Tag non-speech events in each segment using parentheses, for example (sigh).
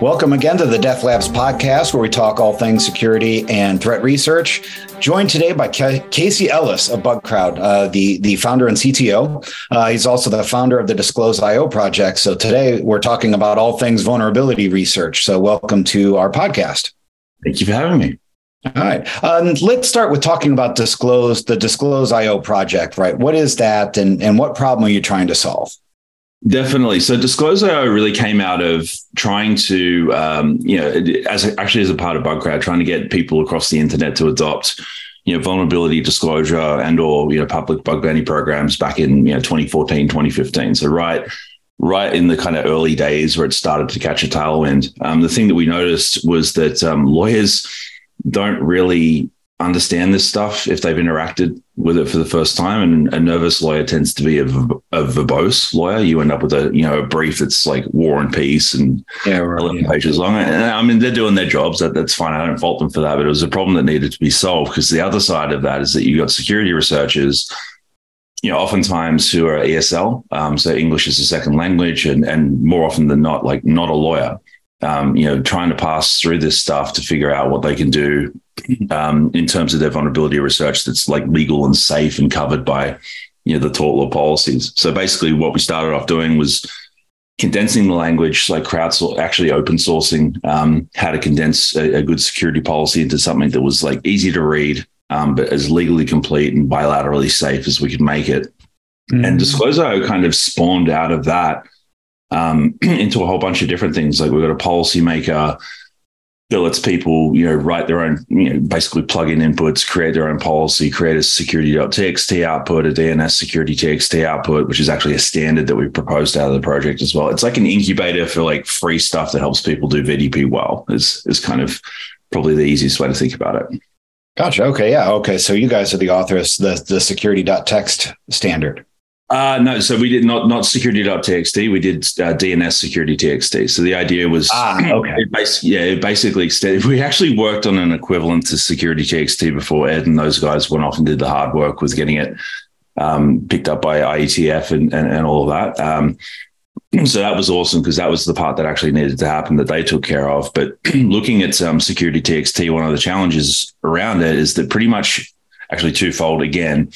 Welcome again to the Death Labs podcast, where we talk all things security and threat research. Joined today by Casey Ellis of Bugcrowd, uh, the, the founder and CTO. Uh, he's also the founder of the Disclose IO project. So today we're talking about all things vulnerability research. So welcome to our podcast. Thank you for having me. All right. Um, let's start with talking about Disclose, the Disclose IO project, right? What is that and, and what problem are you trying to solve? Definitely. So Disclose.io really came out of trying to, um, you know, as actually as a part of Bugcrowd, trying to get people across the internet to adopt, you know, vulnerability disclosure and or, you know, public bug bounty programs back in, you know, 2014, 2015. So right, right in the kind of early days where it started to catch a tailwind. Um, the thing that we noticed was that um, lawyers don't really understand this stuff if they've interacted with it for the first time. And a nervous lawyer tends to be a, a verbose lawyer. You end up with a you know a brief that's like War and Peace and yeah, right, eleven yeah. pages long. And I mean, they're doing their jobs. That, that's fine. I don't fault them for that. But it was a problem that needed to be solved because the other side of that is that you got security researchers. You know, oftentimes who are ESL, um, so English is a second language, and and more often than not, like not a lawyer. Um, you know, trying to pass through this stuff to figure out what they can do um, in terms of their vulnerability research that's like legal and safe and covered by you know the tort law policies. So basically, what we started off doing was condensing the language, like crowdsourcing, actually open sourcing um, how to condense a, a, good security policy into something that was like easy to read, um, but as legally complete and bilaterally safe as we could make it. Mm-hmm. And Disclose.io kind of spawned out of that um, (clears throat) into a whole bunch of different things. Like we've got a policymaker that lets people, you know, write their own, you know, basically plug in inputs, create their own policy, create a security.txt output, a DNS security TXT output, which is actually a standard that we proposed out of the project as well. It's like an incubator for like free stuff that helps people do VDP well. Is is kind of probably the easiest way to think about it. Gotcha. Okay. Yeah. Okay. So you guys are the authors, the the security.txt standard. Uh, no, so we did not not security.txt. We did uh, DNS security TXT. So the idea was, ah, (clears throat) okay, it basically, yeah, it basically extended. We actually worked on an equivalent to security TXT before Ed and those guys went off and did the hard work with getting it um, picked up by IETF and, and, and all of that. Um, (clears throat) so that was awesome because that was the part that actually needed to happen that they took care of. But (clears throat) looking at um, security TXT, one of the challenges around it is that pretty much actually twofold again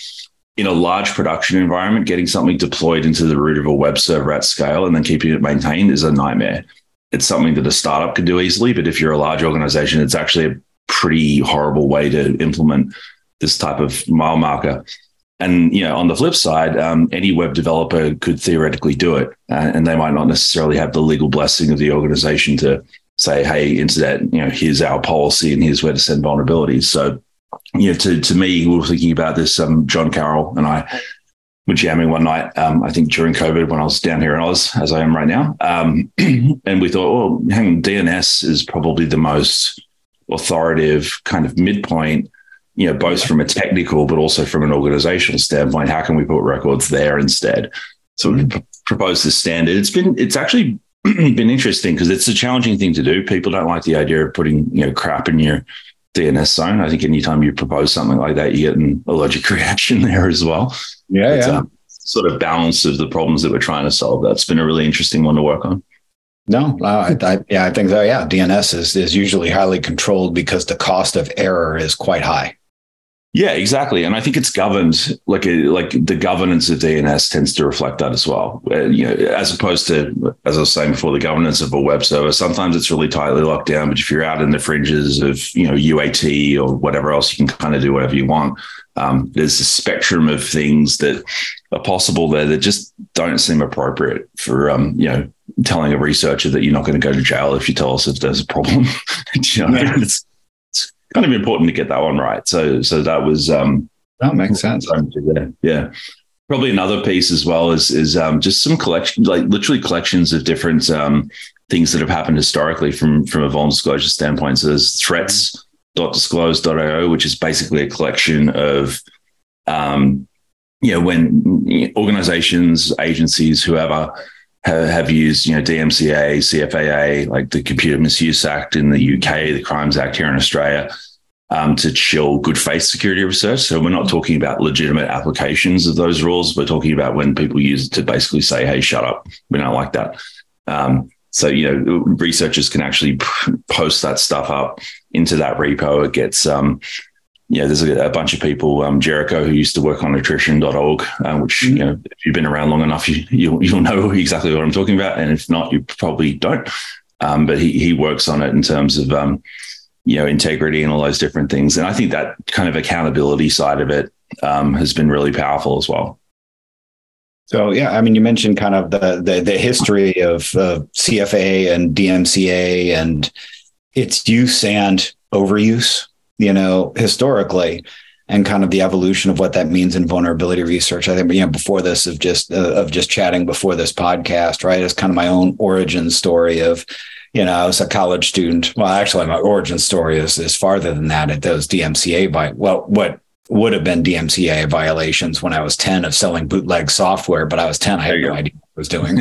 in a large production environment, getting something deployed into the root of a web server at scale and then keeping it maintained is a nightmare. It's something that a startup could do easily, but if you're a large organization, it's actually a pretty horrible way to implement this type of mile marker. And you know, on the flip side, um, any web developer could theoretically do it, uh, and they might not necessarily have the legal blessing of the organization to say, "Hey, internet, you know, here's our policy and here's where to send vulnerabilities." So you know, to to me, we were thinking about this. Um, John Carroll and I were jamming one night. Um, I think during COVID when I was down here in Oz, as I am right now, um, (clears throat) and we thought, well, hang on, DNS is probably the most authoritative kind of midpoint. You know, both from a technical but also from an organizational standpoint. How can we put records there instead? So we proposed this standard. It's been it's actually (clears throat) been interesting because it's a challenging thing to do. People don't like the idea of putting you know crap in your DNS zone. I think anytime you propose something like that, you get an allergic (laughs) reaction there as well. Yeah, it's, yeah. Um, sort of balance of the problems that we're trying to solve. That's been a really interesting one to work on. No, I, I, yeah, I think so. Yeah, DNS is is usually highly controlled because the cost of error is quite high. Yeah, exactly, and I think it's governed like a, like the governance of DNS tends to reflect that as well. Uh, you know, as opposed to as I was saying before, the governance of a web server. Sometimes it's really tightly locked down, but if you're out in the fringes of you know UAT or whatever else, you can kind of do whatever you want. Um, there's a spectrum of things that are possible there that just don't seem appropriate for um, you know telling a researcher that you're not going to go to jail if you tell us if there's a problem. (laughs) you know, yeah. it's kind of important to get that one right. So so that was um that makes sense. Yeah. Probably another piece as well is is um, just some collection, like literally collections of different um, things that have happened historically from from a vulnerable disclosure standpoint. So there's threats.disclose.io, which is basically a collection of um, you know, when organizations, agencies, whoever have, used, you know, DMCA, CFAA, like the Computer Misuse Act in the UK, the Crimes Act here in Australia, um, to chill good faith security research. So we're not talking about legitimate applications of those rules. We're talking about when people use it to basically say, "Hey, shut up. We don't like that." Um, so you know researchers can actually post that stuff up into that repo. It gets um, yeah, there's a, a, bunch of people, um, Jericho, who used to work on attrition.org, uh, which, mm-hmm. you know, if you've been around long enough, you, you'll, you'll know (laughs) exactly what I'm talking about. And if not, you probably don't. Um, but he, he works on it in terms of, um, you know, integrity and all those different things. And I think that kind of accountability side of it um, has been really powerful as well. So yeah, I mean, you mentioned kind of the the, the history of uh, CFAA and DMCA and its use and overuse you know, historically and kind of the evolution of what that means in vulnerability research. I think, you know, before this of just, uh, of just chatting before this podcast, right. It's kind of my own origin story of, you know, I was a college student. Well, actually my origin story is, is farther than that. It does DMCA by, well, what would have been DMCA violations when I was 10 of selling bootleg software, but I was 10. I had no idea was doing,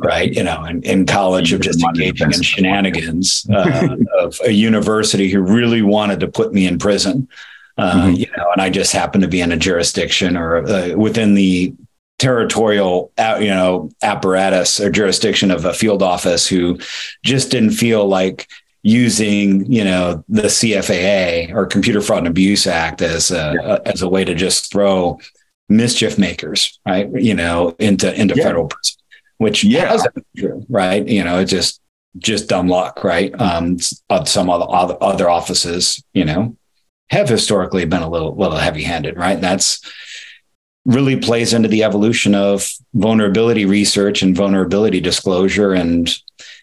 right? You know, in, in college of just engaging in shenanigans uh, of a university who really wanted to put me in prison. Uh, mm-hmm. You know, and I just happened to be in a jurisdiction or uh, within the territorial, uh, you know, apparatus or jurisdiction of a field office who just didn't feel like using you know the CFAA or Computer Fraud and Abuse Act as a, yeah. a, as a way to just throw mischief makers, right? You know, into into yeah. federal prison, which yeah. hasn't true, right? You know, it's just just dumb luck, right? Um, some other other offices, you know, have historically been a little little heavy handed, right? That's really plays into the evolution of vulnerability research and vulnerability disclosure and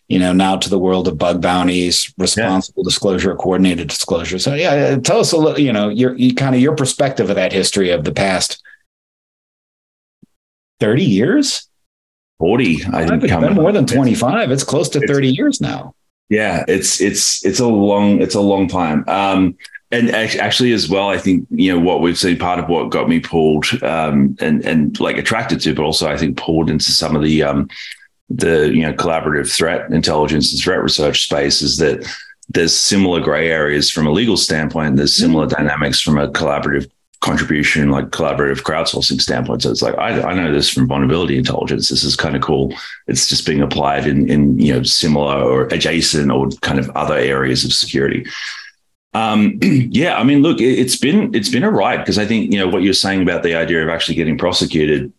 you know now to the world of bug bounties responsible yeah. disclosure coordinated disclosure so yeah tell us a little you know your you kind of your perspective of that history of the past 30 years? 40. I think it's been more than 25. It's close to 30 years now. Yeah, it's it's it's a long it's a long time. Um, and actually, as well, I think you know what we've seen. Part of what got me pulled um, and and like attracted to, but also I think pulled into some of the um, the you know collaborative threat intelligence and threat research space is that there's similar gray areas from a legal standpoint. There's similar mm-hmm. dynamics from a collaborative contribution, like collaborative crowdsourcing standpoint. So it's like I, I know this from vulnerability intelligence. This is kind of cool. It's just being applied in in you know similar or adjacent or kind of other areas of security. Um, (clears throat) yeah, I mean, look, it, has been it's been a ride because I think you know what you're saying about the idea of actually getting prosecuted.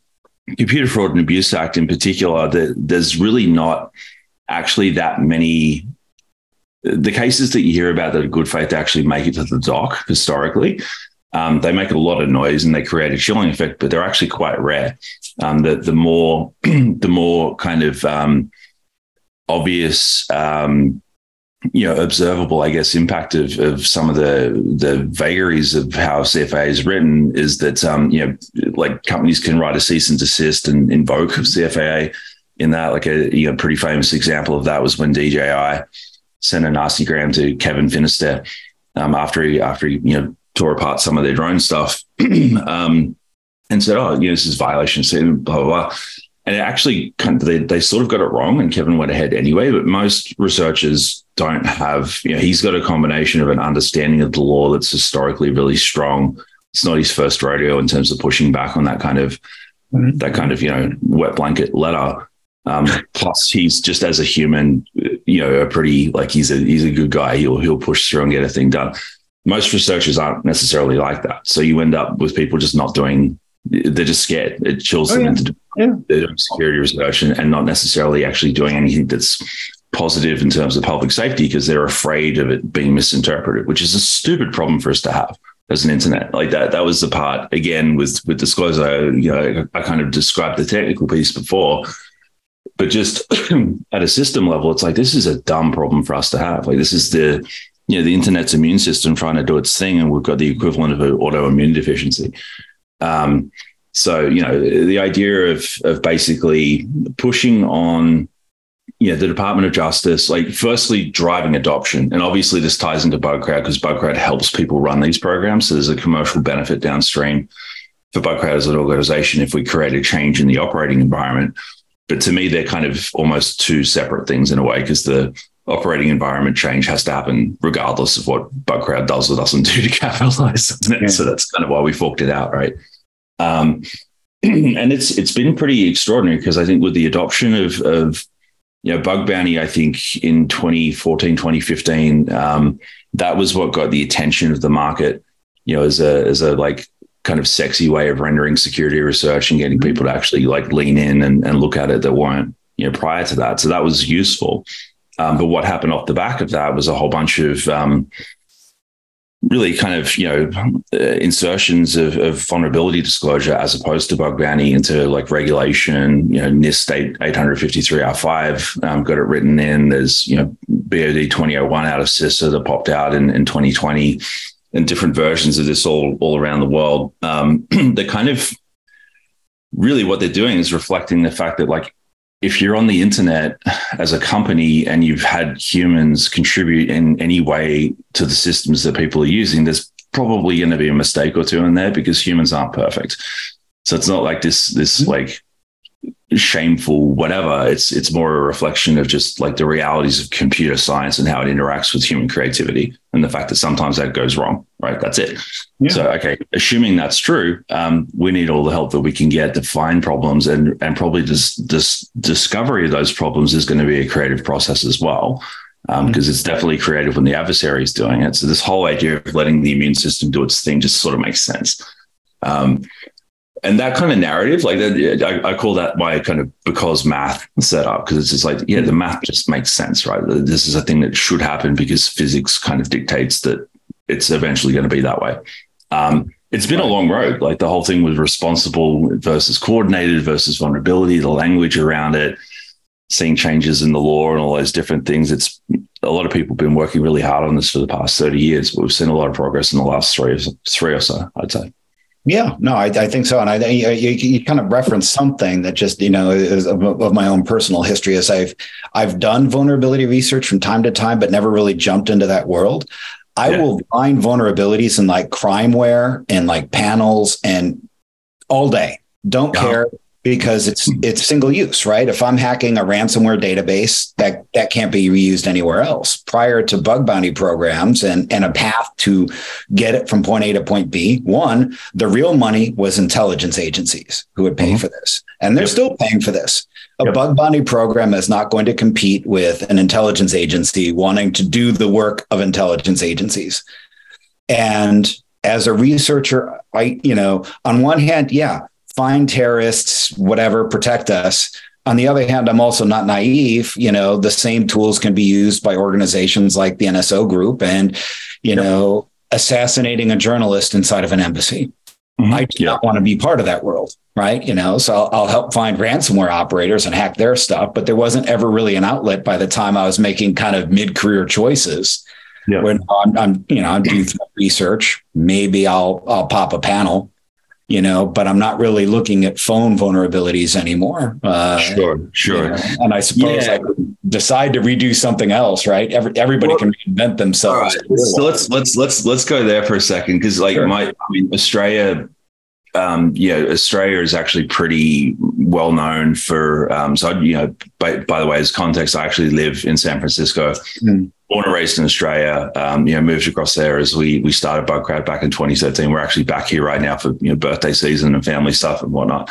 Computer Fraud and Abuse Act in particular, that there's really not actually that many the cases that you hear about that are good faith to actually make it to the dock historically um, they make a lot of noise and they create a chilling effect, but they're actually quite rare. Um, the the more (clears throat) the more kind of um, obvious, um, you know, observable, I guess, impact of, of some of the the vagaries of how CFAA is written is that um, you know, like companies can write a cease and desist and invoke CFAA. In that, like a you know, pretty famous example of that was when DJI sent a nasty gram to Kevin Finisterre um, after he after he you know tore apart some of their drone stuff (clears throat) um, and said, "Oh, you know, this is violation, blah blah blah." And it actually kind of they, they sort of got it wrong, and Kevin went ahead anyway. But most researchers don't have, you know, he's got a combination of an understanding of the law that's historically really strong. It's not his first rodeo in terms of pushing back on that kind of mm-hmm. that kind of you know wet blanket letter. Um, plus, he's just as a human, you know, a pretty like he's a he's a good guy. He'll he'll push through and get a thing done most researchers aren't necessarily like that. So you end up with people just not doing, they're just scared. It chills oh, them yeah. into yeah. they're doing security research and, and not necessarily actually doing anything that's positive in terms of public safety because they're afraid of it being misinterpreted, which is a stupid problem for us to have as an internet. Like that, that was the part again with with disclosure. You know, I kind of described the technical piece before, but just (clears throat) at a system level, it's like this is a dumb problem for us to have. Like this is the you know, the internet's immune system trying to do its thing, and we've got the equivalent of an autoimmune deficiency. Um, so, you know, the idea of of basically pushing on, you know, the Department of Justice, like firstly driving adoption, and obviously this ties into BugCrowd because BugCrowd helps people run these programs. So there's a commercial benefit downstream for BugCrowd as an organization if we create a change in the operating environment. But to me, they're kind of almost two separate things in a way because the operating environment change has to happen regardless of what BugCrowd does or doesn't do to (laughs) capitalize on it. Yeah. So that's kind of why we forked it out, right? Um, (clears throat) and it's it's been pretty extraordinary because I think with the adoption of of you know, bug bounty, I think in 2014, 2015, um, that was what got the attention of the market, you know, as a, as a like kind of sexy way of rendering security research and getting mm-hmm. people to actually like lean in and, and look at it that weren't, you know, prior to that. So that was useful. Um, but what happened off the back of that was a whole bunch of, um, really kind of you know uh, insertions of, of, vulnerability disclosure as opposed to bug bounty into like regulation. You know NIST 853r5 um, got it written in. There's you know BOD 2001 out of CISA that popped out in, in 2020 and different versions of this all all around the world. Um, (clears throat) they're kind of really what they're doing is reflecting the fact that like if you're on the internet as a company and you've had humans contribute in any way to the systems that people are using, there's probably going to be a mistake or two in there because humans aren't perfect. So it's not like this this mm-hmm. like shameful whatever. It's it's more a reflection of just like the realities of computer science and how it interacts with human creativity and the fact that sometimes that goes wrong right? That's it. Yeah. so okay assuming that's true um, we need all the help that we can get to find problems and and probably this this discovery of those problems is going to be a creative process as well because um, mm-hmm. it's definitely creative when the adversary is doing it. So this whole idea of letting the immune system do its thing just sort of makes sense. Um, and that kind of narrative, like that, I, I, call that my kind of because math setup because it's just like, yeah, the math just makes sense, right? This is a thing that should happen because physics kind of dictates that it's eventually going to be that way. Um, it's been a long road. Like the whole thing was responsible versus coordinated versus vulnerability, the language around it, seeing changes in the law and all those different things. It's a lot of people have been working really hard on this for the past 30 years, but we've seen a lot of progress in the last three, three or so, I'd say. Yeah, no, I, I, think so, and I you, you, kind of referenced something that just you know is of, of, my own personal history. As I've I've done vulnerability research from time to time, but never really jumped into that world. I yeah. will find vulnerabilities in like crimeware and like panels and all day. Don't yeah. care because it's it's single use, right? If I'm hacking a ransomware database, that that can't be reused anywhere else. Prior to bug bounty programs and and a path to get it from point A to point B, one, the real money was intelligence agencies who would pay mm-hmm. for this, and they're yep. still paying for this. A yep. bug bounty program is not going to compete with an intelligence agency wanting to do the work of intelligence agencies. And as a researcher, I, you know, on one hand, yeah, find terrorists, whatever, protect us. On the other hand, I'm also not naive. You know, the same tools can be used by organizations like the NSO group and, you yep. know, assassinating a journalist inside of an embassy. Mm-hmm. I do not want to be part of that world, right? You know, so I'll, I'll, help find ransomware operators and hack their stuff, but there wasn't ever really an outlet by the time I was making kind of mid-career choices. Yeah. When I'm, I'm, you know, I'm doing research, maybe I'll I'll pop a panel you know, but I'm not really looking at phone vulnerabilities anymore. Uh, sure, sure. You know, and I suppose yeah. I decide to redo something else, right? Every, everybody well, can reinvent themselves. Right. So let's let's let's let's go there for a second because, like, sure. my I mean, Australia. Um, yeah, Australia is actually pretty well known for. Um, so, you know, by, by the way, as context, I actually live in San Francisco. Mm born and raised in Australia, um, you know, moved across there as we we started Bugcrowd back in 2013. We're actually back here right now for you know birthday season and family stuff and whatnot.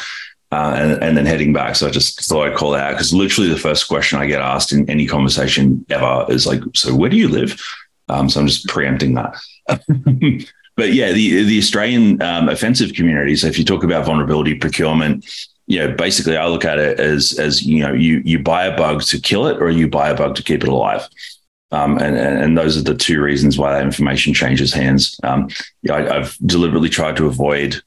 Uh, and, and then heading back. So I just thought I'd call out because literally the first question I get asked in any conversation ever is like, "So where do you live?" Um, so I'm just preempting that. (laughs) but yeah, the the Australian um, offensive community. So if you talk about vulnerability procurement, you know, basically I look at it as as you know, you you buy a bug to kill it, or you buy a bug to keep it alive. Um, and, and those are the two reasons why that information changes hands. Um, I, have deliberately tried to avoid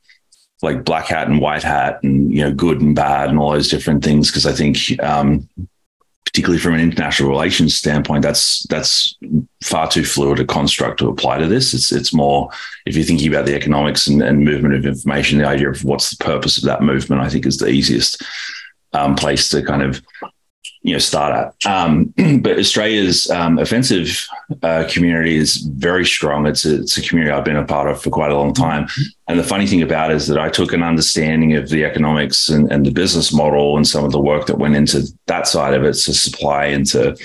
like black hat and white hat and, you know, good and bad and all those different things. Cause I think, um, particularly from an international relations standpoint, that's, that's far too fluid a construct to apply to this. It's, it's more, if you're thinking about the economics and, and movement of information, the idea of what's the purpose of that movement, I think is the easiest um, place to kind of you know start at. Um, (clears throat) but Australia's um, offensive uh, community is very strong. It's a, it's a community I've been a part of for quite a long time. And the funny thing about it is that I took an understanding of the economics and, and the business model and some of the work that went into that side of it to supply into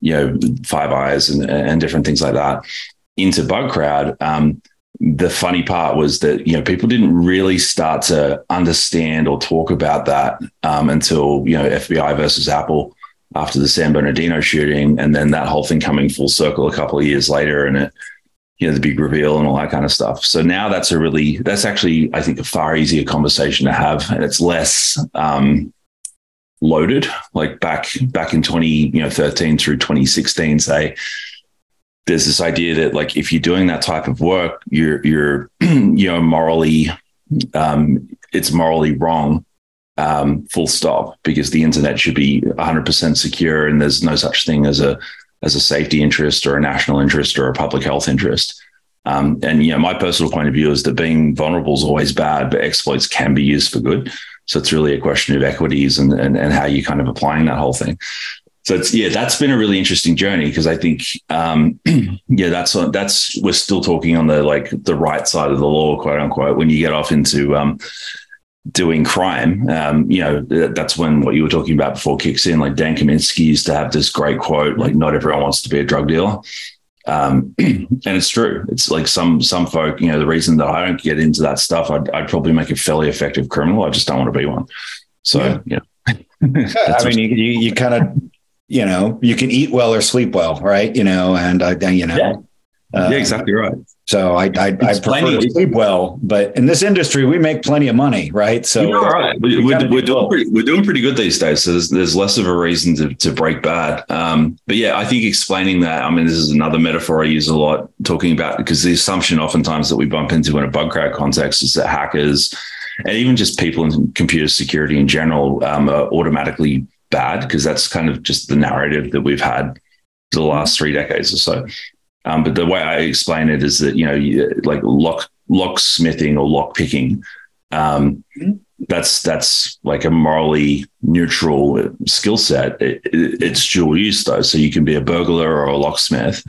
you know Five Eyes and, and different things like that into Bugcrowd. Um, the funny part was that you know people didn't really start to understand or talk about that um, until you know FBI versus Apple after the San Bernardino shooting, and then that whole thing coming full circle a couple of years later, and it, you know, the big reveal and all that kind of stuff. So now that's a really, that's actually, I think, a far easier conversation to have, and it's less um, loaded. Like back back in twenty, you know, thirteen through twenty sixteen, say. There's this idea that like if you're doing that type of work, you're you're (clears throat) you know morally um, it's morally wrong um, full stop, because the internet should be 100% secure, and there's no such thing as a as a safety interest or a national interest or a public health interest. Um, and you know, my personal point of view is that being vulnerable is always bad, but exploits can be used for good. So it's really a question of equities and and, and how you kind of applying that whole thing. So it's yeah, that's been a really interesting journey because I think um, (clears throat) yeah, that's that's we're still talking on the like the right side of the law, quote unquote. When you get off into um, doing crime, um, you know, that's when what you were talking about before kicks in. Like Dan Kaminsky used to have this great quote, like, not everyone wants to be a drug dealer. Um, (clears throat) and it's true. It's like some some folk, you know, the reason that I don't get into that stuff, I'd, I'd probably make a fairly effective criminal. I just don't want to be one. So, yeah. yeah (laughs) I mean, you, you, you kind of, you know, you can eat well or sleep well, right? You know, and I, you know, yeah. Uh, yeah, exactly right. So I I, I prefer to sleep well, but in this industry we make plenty of money, right? So you right. We, we're, we're, doing pretty, we're doing pretty good these days. So there's, there's less of a reason to, to break bad. Um, but yeah, I think explaining that. I mean, this is another metaphor I use a lot, talking about because the assumption oftentimes that we bump into in a bug crowd context is that hackers and even just people in computer security in general um, are automatically bad because that's kind of just the narrative that we've had the last three decades or so. Um, but the way I explain it is that you know, you, like lock locksmithing or lock picking, um, mm-hmm. that's that's like a morally neutral skill set. It, it, it's dual use though, so you can be a burglar or a locksmith.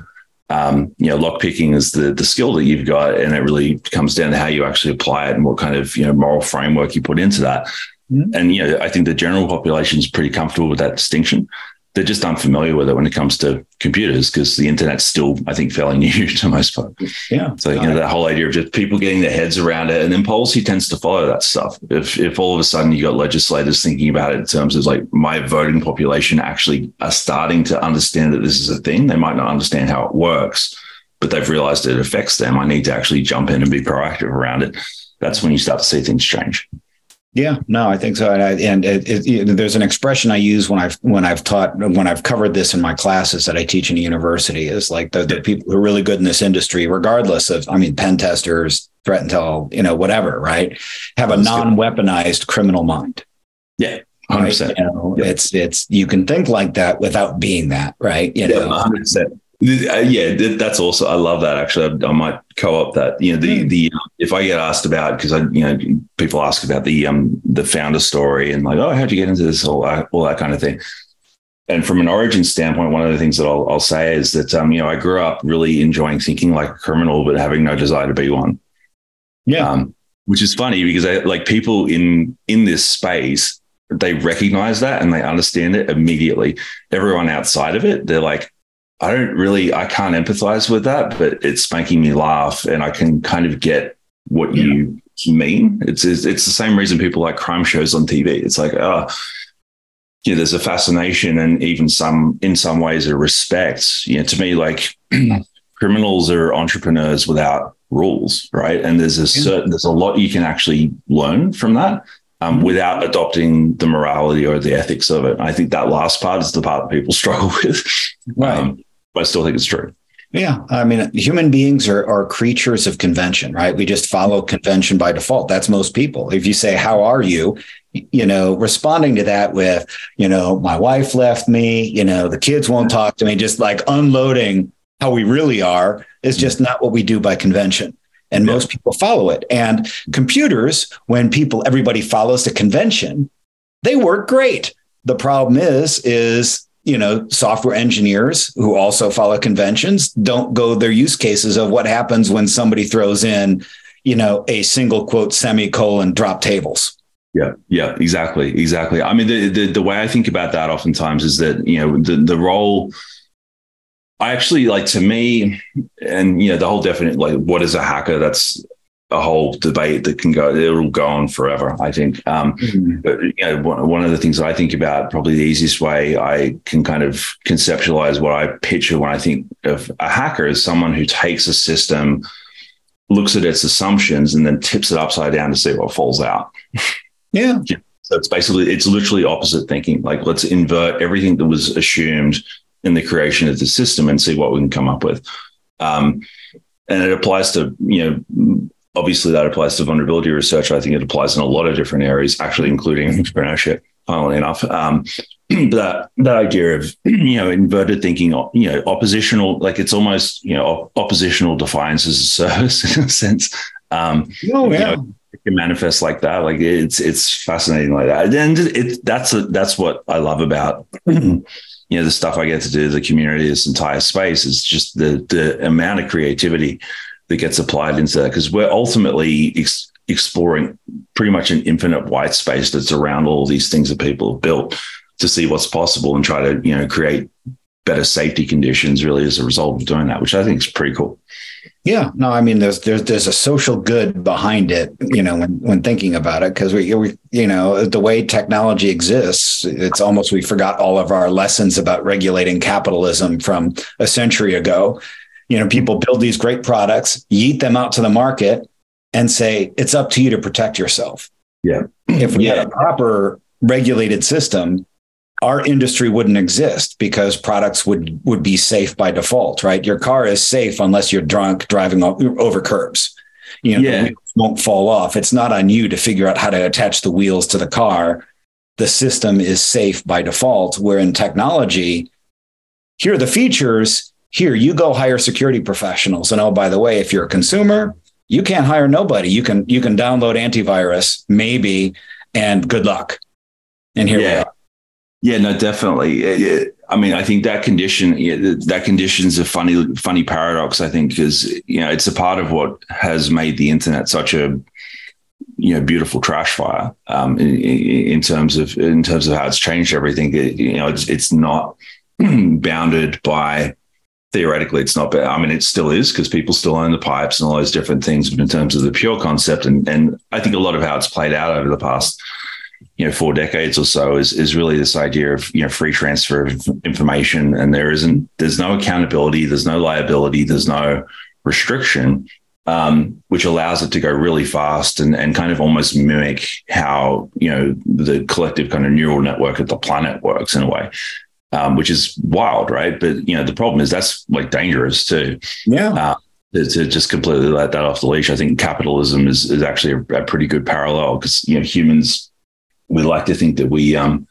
Um, you know, lock picking is the the skill that you've got, and it really comes down to how you actually apply it and what kind of you know moral framework you put into that. Mm-hmm. And you know, I think the general population is pretty comfortable with that distinction they're just unfamiliar with it when it comes to computers because the internet's still, I think, fairly (laughs) new to most folks. Yeah. So you know that whole idea of just people getting their heads around it, and then policy tends to follow that stuff. If if all of a sudden you got legislators thinking about it in terms of like my voting population actually are starting to understand that this is a thing, they might not understand how it works, but they've realized it affects them. I need to actually jump in and be proactive around it. That's when you start to see things change. Yeah, no, I think so. And, I, and it, it, there's an expression I use when I've when I've taught when I've covered this in my classes that I teach in a university is like the, the people who are really good in this industry, regardless of I mean, pen testers, threat intel, you know, whatever, right? Have a non-weaponized criminal mind. Yeah. 100%. You know. It's it's you can think like that without being that, right? You know, yeah, 100% yeah, that's also I love that. Actually, I, I might co-op that. You know, the mm. the if I get asked about because I you know people ask about the um the founder story and like oh how'd you get into this all all that kind of thing. And from an origin standpoint, one of the things that I'll, I'll say is that um you know I grew up really enjoying thinking like a criminal but having no desire to be one. Yeah, um, which is funny because I, like people in in this space they recognize that and they understand it immediately. Everyone outside of it, they're like I don't really, I can't empathize with that, but it's making me laugh, and I can kind of get what yeah. you mean. It's, it's it's the same reason people like crime shows on TV. It's like, oh, yeah, there's a fascination and even some, in some ways, a respect. You know, to me, like (clears throat) criminals are entrepreneurs without rules, right? And there's a certain, there's a lot you can actually learn from that. Um, mm-hmm. without adopting the morality or the ethics of it. I think that last part is the part that people (laughs) struggle with. Right. Um, but I still think it's true. Yeah. I mean, human beings are, are creatures of convention, right? We just follow convention by default. That's most people. If you say, How are you? You know, responding to that with, you know, my wife left me, you know, the kids won't talk to me, just like unloading how we really are is mm-hmm. just not what we do by convention. And yeah. most people follow it. And computers, when people, everybody follows the convention, they work great. The problem is, is you know, software engineers who also follow conventions don't go their use cases of what happens when somebody throws in, you know, a single quote semicolon drop tables. Yeah, yeah, exactly, exactly. I mean, the, the the way I think about that oftentimes is that you know the the role. I actually like to me, and you know, the whole definite like what is a hacker? That's a whole debate that can go it'll go on forever i think. Um, mm-hmm. but you know one, one of the things i think about probably the easiest way i can kind of conceptualize what i picture when i think of a hacker is someone who takes a system looks at its assumptions and then tips it upside down to see what falls out. (laughs) Yeah. So it's basically it's literally opposite thinking. Like let's invert everything that was assumed in the creation of the system and see what we can come up with. Um, and it applies to you know obviously that applies to vulnerability research. I think it applies in a lot of different areas, actually, including entrepreneurship. Funnily enough, um, (clears throat) that that idea of (clears throat) you know inverted thinking, you know, oppositional, like it's almost you know oppositional defiance as a service (laughs) in a sense. Um, oh yeah. You know, it can manifest like that. Like it's it's fascinating like that, and it that's a, that's what I love about (clears throat) you know the stuff I get to do the community, this entire space is just the the amount of creativity that gets applied into that because we're ultimately ex- exploring pretty much an infinite white space that's around all these things that people have built to see what's possible and try to you know create better safety conditions really as a result of doing that which i think is pretty cool. Yeah no i mean there's there's there's a social good behind it you know when when thinking about it because we, we you know the way technology exists it's almost we forgot all of our lessons about regulating capitalism from a century ago you know, people build these great products, yeet them out to the market, and say it's up to you to protect yourself. Yeah. If we yeah. had a proper regulated system, our industry wouldn't exist because products would would be safe by default, right? Your car is safe unless you're drunk driving over curbs. You know, yeah. won't fall off. It's not on you to figure out how to attach the wheels to the car. The system is safe by default. Where in technology, here are the features here you go hire security professionals. And oh by the way if you're a consumer you can't hire nobody. You can you can download antivirus maybe and good luck. And here yeah. we are. Yeah no definitely. I mean i think that condition that condition's a funny funny paradox i think because you know it's a part of what has made the internet such a you know beautiful trash fire um, in, in, terms of in terms of how it's changed everything. You know it's it's not (clears throat) bounded by theoretically it's not bad. I mean, it still is because people still own the pipes and all those different things. But in terms of the pure concept, and and I think a lot of how it's played out over the past, you know, four decades or so is is really this idea of you know free transfer of information, and there isn't there's no accountability, there's no liability, there's no restriction. Um, which allows it to go really fast and, and kind of almost mimic how you know the collective kind of neural network of the planet works in a way um, which is wild, right? But you know, the problem is that's like dangerous too. Yeah. Uh, to, to, just completely let that off the leash. I think capitalism is is actually a, a pretty good parallel because you know humans we like to think that we um,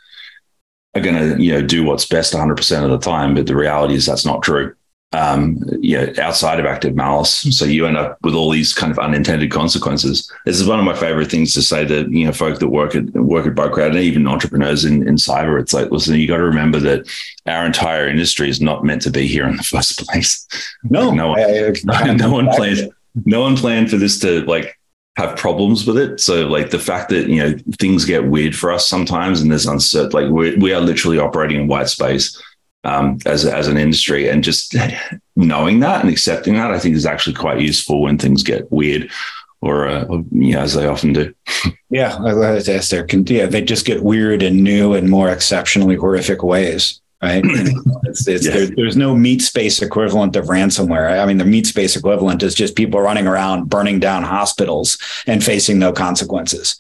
are going to you know do what's best 100 percent of the time, but the reality is that's not true um, you know, outside of active malice. So you end up with all these kind of unintended consequences. This is one of my favorite things to say that, you know, folk that work at work at Bugcrowd and even entrepreneurs in, in cyber, it's like, listen, you got to remember that our entire industry is not meant to be here in the first place. No, like no, one, I, I, (laughs) no one planned, no one planned for this to like have problems with it. So like the fact that, you know, things get weird for us sometimes and there's uncertain, like we we are literally operating in white space um, as as an industry, and just knowing that and accepting that, I think is actually quite useful when things get weird, or, uh, yeah, as they often do. (laughs) yeah, as they're yeah, they just get weird and new and more exceptionally horrific ways. Right. (clears throat) it's, it's, yes. there, there's no meat space equivalent of ransomware. I mean, the meat space equivalent is just people running around burning down hospitals and facing no consequences.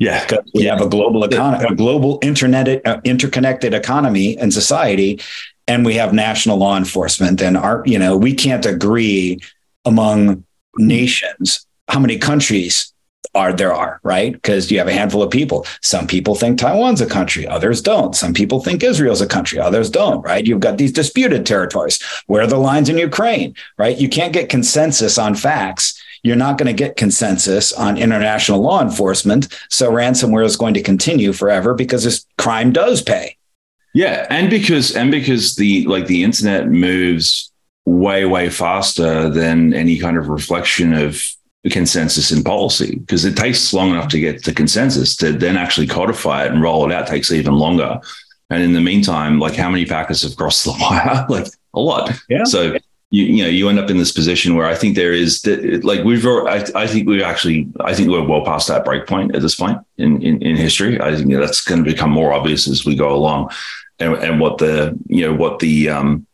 Yeah, we have a global economy, a global internet, uh, interconnected economy and society, and we have national law enforcement. And our, you know, we can't agree among nations how many countries are there are right? Because you have a handful of people. Some people think taiwan's a country others don't. Some people think israel's a country others don't right? You've got these disputed territories. Where are the lines in ukraine right? You can't get consensus on facts you're not going to get consensus on international law enforcement. So ransomware is going to continue forever because this crime does pay. Yeah, and because and because the like the internet moves way way faster than any kind of reflection of consensus in policy because it takes long enough to get to consensus to then actually codify it and roll it out takes even longer. And in the meantime, like how many packets have crossed the (laughs) wire? like a lot. Yeah. So you, you know you end up in this position where I think there is like we've I, I think we've actually I think we're well past that break point at this point in in, in history. I think that's going to become more obvious as we go along, and and what the you know what the um,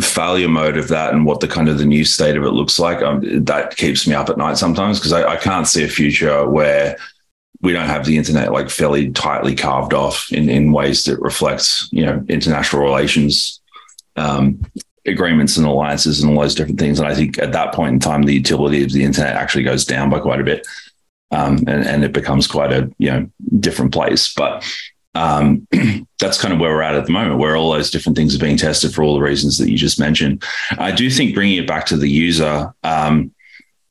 failure mode of that and what the kind of the new state of it looks like. Um, that keeps me up at night sometimes because I, I can't see a future where we don't have the internet like fairly tightly carved off in, in ways that reflects you know international relations um, agreements and alliances and all those different things. And I think at that point in time, the utility of the internet actually goes down by quite a bit. Um, and, and it becomes quite a you know different place. But um, (clears throat) that's kind of where we're at at the moment, where all those different things are being tested for all the reasons that you just mentioned. I do think bringing it back to the user, um,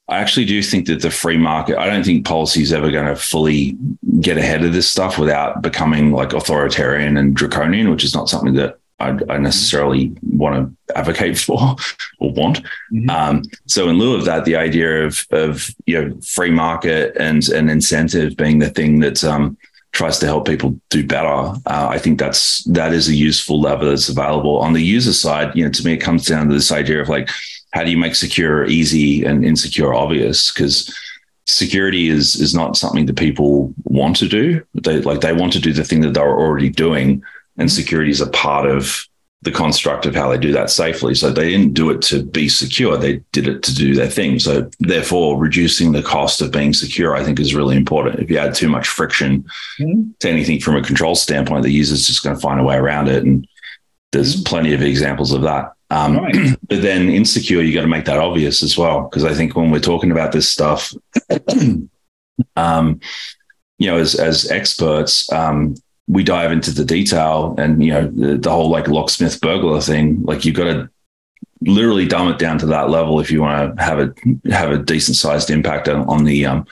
I actually do think that the free market, I don't think policy is ever going to fully get ahead of this stuff without becoming like authoritarian and draconian, which is not something that I, I necessarily want to advocate (laughs) for or want. Mm-hmm. Um, so in lieu of that, the idea of of you know free market and an incentive being the thing that um, tries to help people do better, uh, I think that's that is a useful lever that's available on the user side. You know, to me, it comes down to this idea of like how do you make secure easy and insecure obvious because security is is not something that people want to do. They like they want to do the thing that they're already doing and security is a part of the construct of how they do that safely. So they didn't do it to be secure; they did it to do their thing. So therefore, reducing the cost of being secure, I think, is really important. If you add too much friction mm-hmm. to anything from a control standpoint, the user's just going to find a way around it, and there's mm-hmm. plenty of examples of that. Um, right. (clears throat) But then insecure, you got to make that obvious as well, because I think when we're talking about this stuff, (clears throat) um, you know, as as experts, um, we dive into the detail and you know the, the whole like locksmith burglar thing like you've got to literally dumb it down to that level if you want to have a have a decent sized impact on, on the um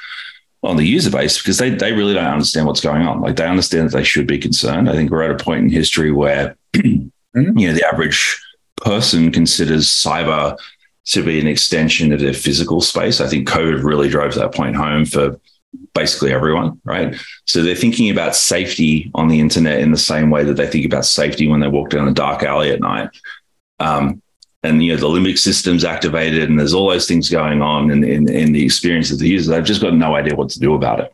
on the user base because they they really don't understand what's going on. Like they understand that they should be concerned. I think we're at a point in history where (clears throat) you know the average person considers cyber to be an extension of their physical space. I think covid really drove that point home for basically everyone, right? So they're thinking about safety on the internet in the same way that they think about safety when they walk down a dark alley at night. Um, and you know the limbic system's activated, and there's all those things going on in, in, in the experience of the user. They've just got no idea what to do about it.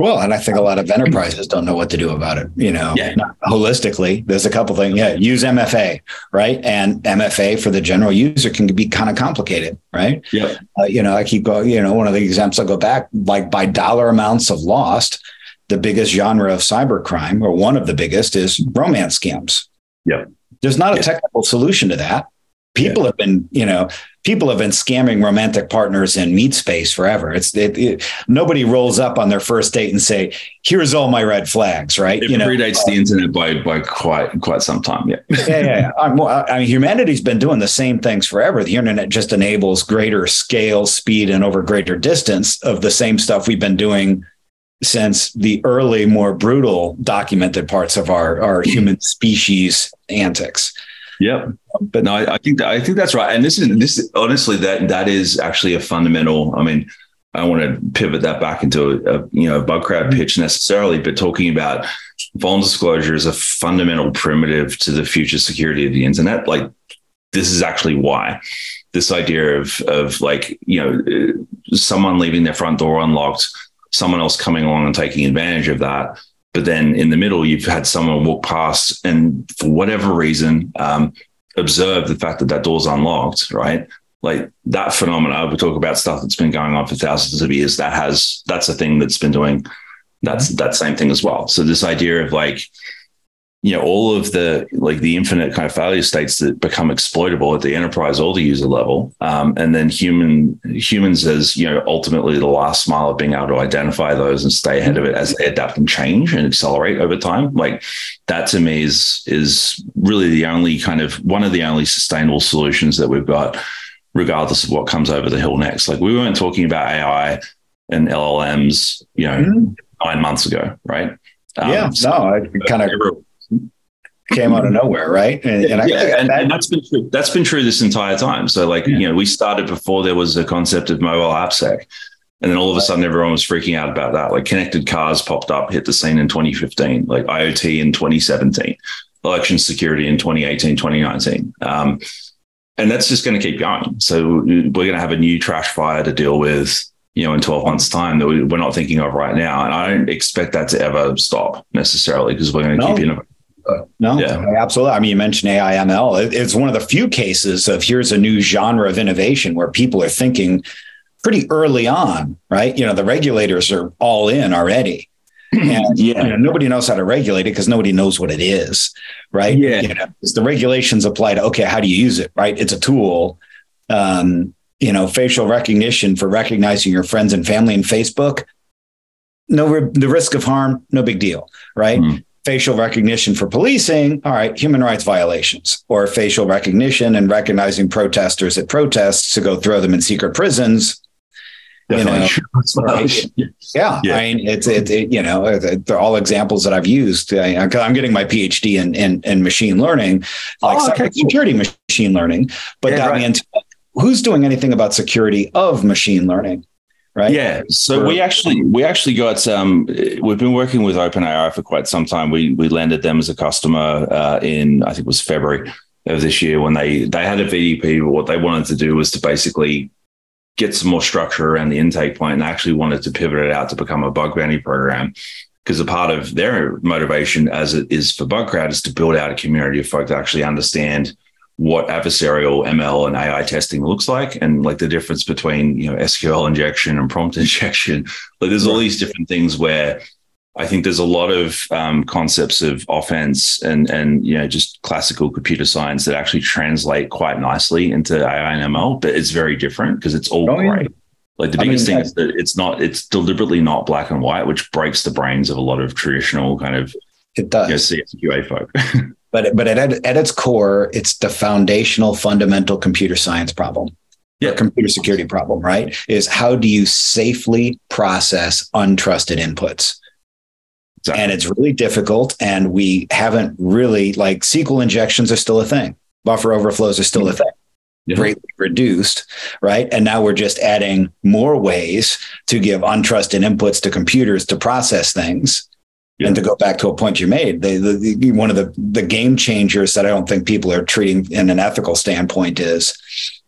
Well, and I think a lot of enterprises don't know what to do about it. You know, yeah. holistically, there's a couple things. Yeah, use MFA, right? And MFA for the general user can be kind of complicated, right? Yeah. Uh, you know, I keep going. You know, one of the examples I go back, like by dollar amounts of lost, the biggest genre of cybercrime, or one of the biggest, is romance scams. Yeah. There's not a technical solution to that. People yeah. have been, you know, people have been scamming romantic partners in meat space forever. It's it, it, nobody rolls up on their first date and say, "Here's all my red flags." Right? It you predates the internet by by quite quite some time. Yeah, yeah, yeah. yeah. (laughs) I mean, humanity's been doing the same things forever. The internet just enables greater scale, speed, and over greater distance of the same stuff we've been doing since the early, more brutal documented parts of our our human species antics. Yep. But no, I, I think that, I think that's right. And this is this honestly that that is actually a fundamental. I mean, I want to pivot that back into a, a you know Bugcrowd mm-hmm. pitch necessarily, but talking about vuln disclosure is a fundamental primitive to the future security of the internet. Like this is actually why this idea of of like you know someone leaving their front door unlocked, someone else coming along and taking advantage of that but then in the middle, you've had someone walk past and for whatever reason, um, observe the fact that that door's unlocked, right? Like that phenomena, we talk about stuff that's been going on for thousands of years. That has, that's a thing that's been doing that's that same thing as well. So this idea of like, you know all of the like the infinite kind of failure states that become exploitable at the enterprise or the user level. Um, and then human humans as you know ultimately the last mile of being able to identify those and stay ahead of it as they adapt and change and accelerate over time. Like that to me is is really the only kind of one of the only sustainable solutions that we've got regardless of what comes over the hill next. Like we weren't talking about ai and llms you know mm-hmm. nine months ago right? Um, yeah so no i kind of came out of nowhere, right? And, and, yeah, I, and, and, that's been true. That's been true this entire time. So, like, yeah. you know, we started before there was a concept of mobile AppSec. And then all of a sudden, everyone was freaking out about that. Like, connected cars popped up, hit the scene in 2015, like IoT in 2017, election security in 2018, 2019. Um, and that's just going to keep going. So we're going to have a new trash fire to deal with, you know, in 12 months time that we, are not thinking of right now. And I don't expect that to ever stop necessarily because we're going to no. keep innovating. No, yeah. absolutely. I mean, you mentioned AI ML. It's one of the few cases of here's a new genre of innovation where people are thinking pretty early on, right? You know, the regulators are all in already. (clears throat) And yeah. You know, nobody knows how to regulate it because nobody knows what it is, right? Yeah. You know, the regulations apply to okay, how do you use it, right? It's a tool. Um, you know, facial recognition for recognizing your friends and family in Facebook. No, the risk of harm, no big deal, right? Mm facial recognition for policing, all right, human rights violations, or facial recognition and recognizing protesters at protests to go throw them in secret prisons. You know, right? (laughs) yeah, yeah, I mean, it's it, it, you know, uh, they're all examples that I've used. Because I, am getting my PhD in, in, in machine learning, like oh, okay. security machine learning, but yeah, got right. me into who's doing anything about security of machine learning right? Yeah. So for, we actually we actually got um we've been working with OpenAI for quite some time. We we landed them as a customer uh, in I think it was February of this year when they they had a VDP. But what they wanted to do was to basically get some more structure around the intake point and actually wanted to pivot it out to become a bug bounty program. Because a part of their motivation, as it is for Bugcrowd is to build out a community of folk that actually understand what adversarial ML and AI testing looks like and like the difference between, you know, SQL injection and prompt (laughs) injection. Like there's all these different things where I think there's a lot of um, concepts of offense and and you know just classical computer science that actually translate quite nicely into AI and ML, but it's very different because it's all oh, gray. Like the biggest I mean, thing is that it's not it's deliberately not black and white, which breaks the brains of a lot of traditional kind of it does you know, CSQA folk. (laughs) but but at, at its core, it's the foundational, fundamental computer science problem. Yeah. computer security problem, right? Is how do you safely process untrusted inputs? Exactly. And it's really difficult. And we haven't really, like, SQL injections are still a thing, buffer overflows are still a thing. Yeah. greatly reduced, right? And now we're just adding more ways to give untrusted inputs to computers to process things. Yeah. And to go back to a point you made, they, the, the, one of the, the game changers that I don't think people are treating in an ethical standpoint is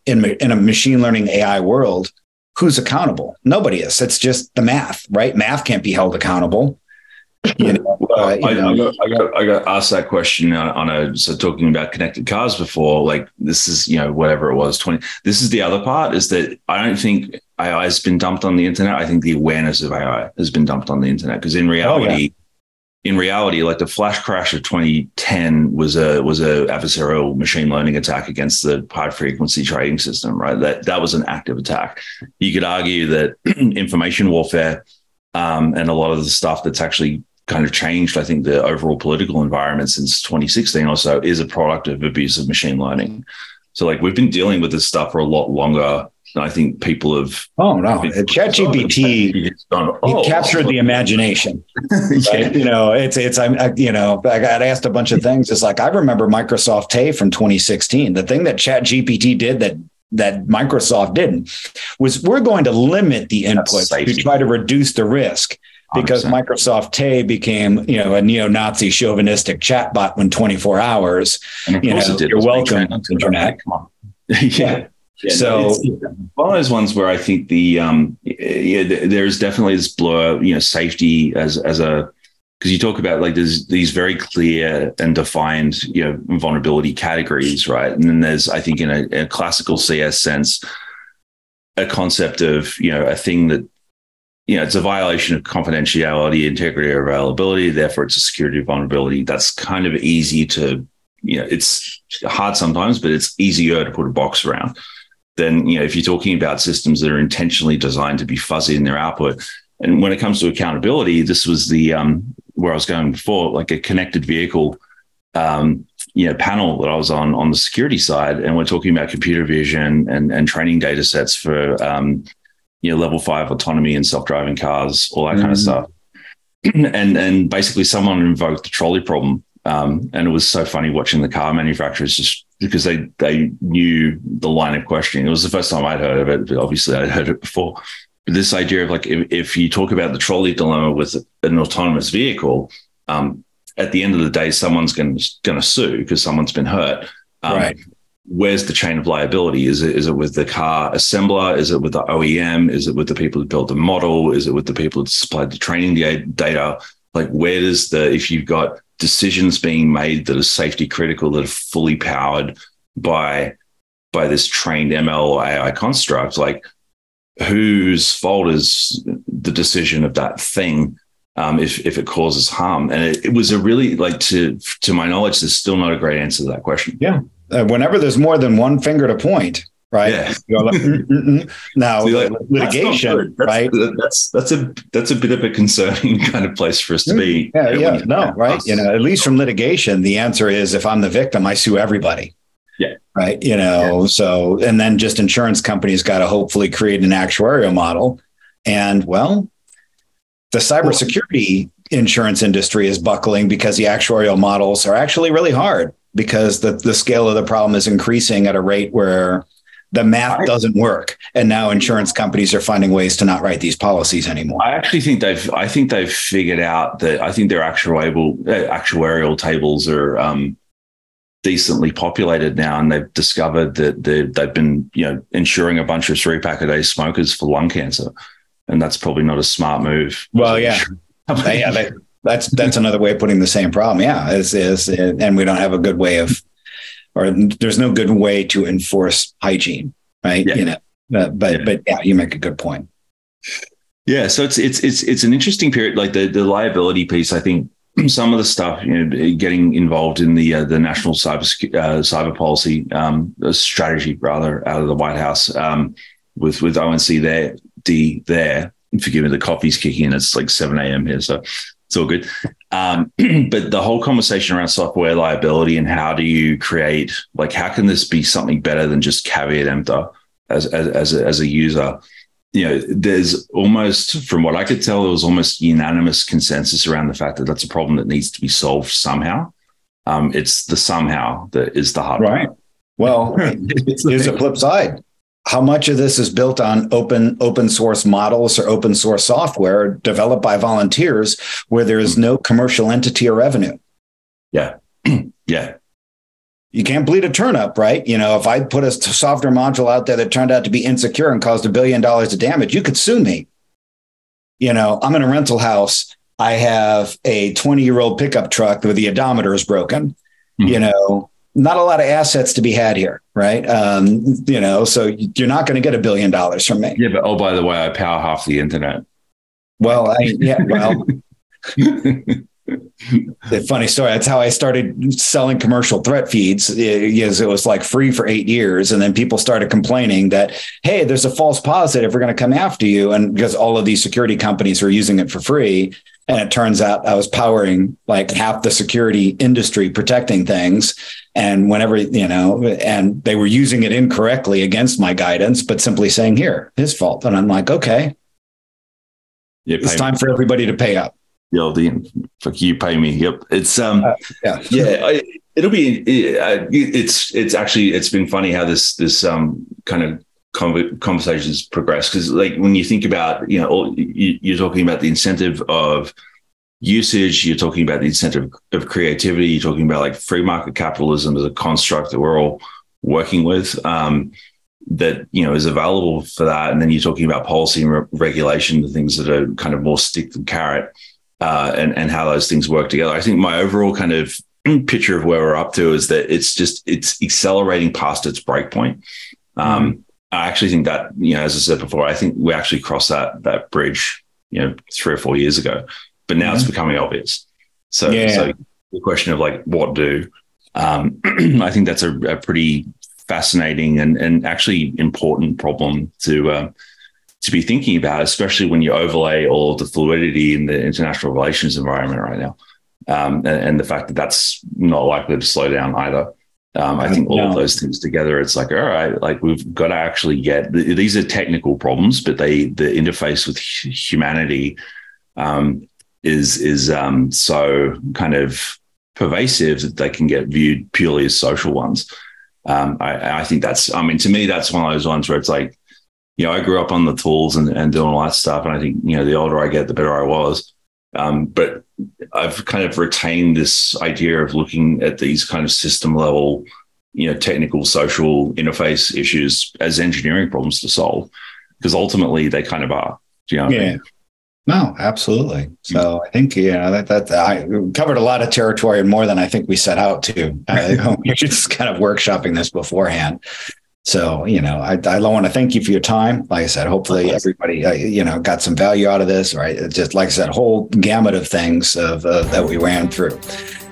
in, in a machine learning AI world, who's accountable? Nobody is. It's just the math, right? Math can't be held accountable. (laughs) You know, uh, I. I, got, I, got, I got asked that question on, on, a so talking about connected cars before. Like this is you know whatever it was twenty. This is the other part is that I don't think AI has been dumped on the internet. I think the awareness of AI has been dumped on the internet because in reality. Oh, yeah in reality, like the flash crash of 2010 was a was a adversarial machine learning attack against the high frequency trading system, right? That that was an active attack. You could argue that (clears throat) information warfare um, and a lot of the stuff that's actually kind of changed, I think, the overall political environment since 2016 or so is a product of abuse of machine learning. So, like, we've been dealing with this stuff for a lot longer I think people have. Oh no, ChatGPT oh, captured the imagination. (laughs) Right? yeah. You know, it's it's I'm I, you know I got asked a bunch of things. It's like I remember Microsoft Tay from 2016. The thing that ChatGPT did that that Microsoft didn't was we're going to limit the inputs to try to reduce the risk because 100%. Microsoft Tay became, you know, a neo-Nazi chauvinistic chatbot when 24 hours. you know, you're welcome, internet. (laughs) yeah. Yeah, so one of those ones where I think the um yeah there's definitely this blur you know safety as as a because you talk about like there's these very clear and defined you know vulnerability categories right? And then there's I think in a, a classical CS sense a concept of you know a thing that you know it's a violation of confidentiality integrity or availability therefore it's a security vulnerability. That's kind of easy to you know it's hard sometimes but it's easier to put a box around then you know if you're talking about systems that are intentionally designed to be fuzzy in their output. And when it comes to accountability this was the um, where i was going before like a connected vehicle um, you know panel that i was on on the security side. And we're talking about computer vision and and training data sets for um, you know level five autonomy and self-driving cars all that mm-hmm. kind of stuff. (clears throat) And and basically someone invoked the trolley problem um, and it was so funny watching the car manufacturers just because they they knew the line of questioning. It was the first time I'd heard of it, but obviously I'd heard it before. But this idea of like if, if you talk about the trolley dilemma with an autonomous vehicle, um, at the end of the day, someone's going to sue because someone's been hurt. Um, right. where's the chain of liability? Is it is it with the car assembler? Is it with the OEM? Is it with the people who built the model? Is it with the people who supplied the training data? Like where does the if you've got decisions being made that are safety critical that are fully powered by by this trained ML or AI construct, like whose fault is the decision of that thing um, if if it causes harm? And it, it was a really like to to my knowledge, there's still not a great answer to that question. Yeah, uh, whenever there's more than one finger to point, right? Yeah. (laughs) Like, mm, mm, mm. Now like, litigation, that's right? That's that's a that's a bit of a concerning (laughs) kind of place for us to be. Yeah, yeah, no, right. Us. You know, at least from litigation, the answer is if I'm the victim, I sue everybody. Yeah. Right. You know, yeah. so and then just insurance companies got to hopefully create an actuarial model. And well, the cybersecurity insurance industry is buckling because the actuarial models are actually really hard because the, the scale of the problem is increasing at a rate where the math doesn't work. And now insurance companies are finding ways to not write these policies anymore. I actually think they've i think they've figured out that i think their actuarial uh, actuarial tables are um, decently populated now. And they've discovered that they've been you know insuring a bunch of three pack a day smokers for lung cancer. And that's probably not a smart move. Well yeah. Yeah that's that's another way of putting the same problem. Yeah, is is and we don't have a good way of, or there's no good way to enforce hygiene, right? Yeah. You know, uh, but yeah. but yeah, you make a good point. Yeah, so it's it's it's it's an interesting period. Like the the liability piece, I think (clears throat) some of the stuff, you know, getting involved in the uh, the national cyber uh, cyber policy um, strategy, rather, out of the White House um, with with ONC there, D there. Forgive me, the coffee's kicking in. It's like seven a.m. here, so it's all good. Um, (clears throat) but the whole conversation around software liability and how do you create, like, how can this be something better than just caveat emptor as, as, as, a, as a user? You know, there's almost, from what I could tell, there was almost unanimous consensus around the fact that that's a problem that needs to be solved somehow. Um, it's the somehow that is the hard right. part. Well, (laughs) here's a flip side how much of this is built on open open source models or open source software developed by volunteers where there is no commercial entity or revenue? Yeah. (clears throat) Yeah. You can't bleed a turnip right? You know if i put a software module out there that turned out to be insecure and caused a billion dollars of damage you could sue me. You know i'm in a rental house. I have a 20 year old pickup truck where the odometer is broken. Mm-hmm. you know not a lot of assets to be had here, right? Um, you know, so you're not going to get a billion dollars from me. Yeah, but oh, by the way, I power half the internet. Well, I, yeah, well. (laughs) the funny story. That's how I started selling commercial threat feeds. Is it was like free for eight years, and then people started complaining that hey, there's a false positive. We're going to come after you, and because all of these security companies are using it for free, and it turns out I was powering like half the security industry protecting things. And whenever, you know, and they were using it incorrectly against my guidance, but simply saying, here, his fault. And I'm like, okay, it's time for everybody to pay up. Yeah, the fuck you pay me. Yep. It's, um, uh, yeah, yeah. I, it'll be, it, it's, it's actually, it's been funny how this, this, um, kind of conversations progress because like when you think about you know all, you, are talking about the incentive of usage you're talking about the incentive of creativity you're talking about like free market capitalism as a construct that we're all working with um, that you know is available for that and then you're talking about policy and re- regulation the things that are kind of more stick than carrot uh, and and how those things work together i think my overall kind of (clears throat) picture of where we're up to is that it's just it's accelerating past its breakpoint um, mm-hmm I actually think that, you know, as I said before, I think we actually crossed that that bridge, you know, three or four years ago. But now mm-hmm. it's becoming obvious. So, yeah. so the question of like what do, um, (clears throat) I think that's a, a, pretty fascinating and and actually important problem to uh, to be thinking about, especially when you overlay all of the fluidity in the international relations environment right now, um, and, and the fact that that's not likely to slow down either. Um, I think all no. of those things together, it's like, all right, like we've got to actually get these are technical problems, but they the interface with humanity um, is is um, so kind of pervasive that they can get viewed purely as social ones. Um, I, I, think that's, I mean, to me, that's one of those ones where it's like, you know, I grew up on the tools and, and doing all that stuff, and I think you know, the older I get, the better I was. Um, but I've kind of retained this idea of looking at these kind of system level you know technical social interface issues as engineering problems to solve because ultimately they kind of are. Do you know? yeah. I mean? No, absolutely. So I think you know that that I covered a lot of territory and more than I think we set out to. (laughs) Uh, (laughs) we just kind of workshopping this beforehand. So you know, I I want to thank you for your time. Like I said, hopefully everybody uh, you know got some value out of this. Right, just like I said, whole gamut of things of uh, that we ran through.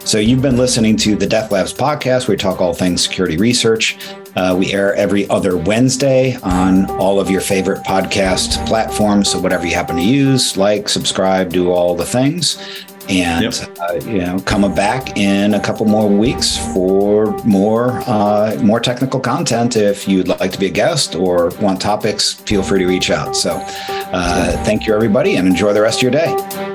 So you've been listening to the Death Labs podcast, we talk all things security research. Uh, we air every other Wednesday on all of your favorite podcast platforms. So whatever you happen to use, like, subscribe, do all the things. And yep. uh, you know, coming back in a couple more weeks for more uh, more technical content. If you'd like to be a guest or want topics, feel free to reach out. So, uh, thank you, everybody, and enjoy the rest of your day.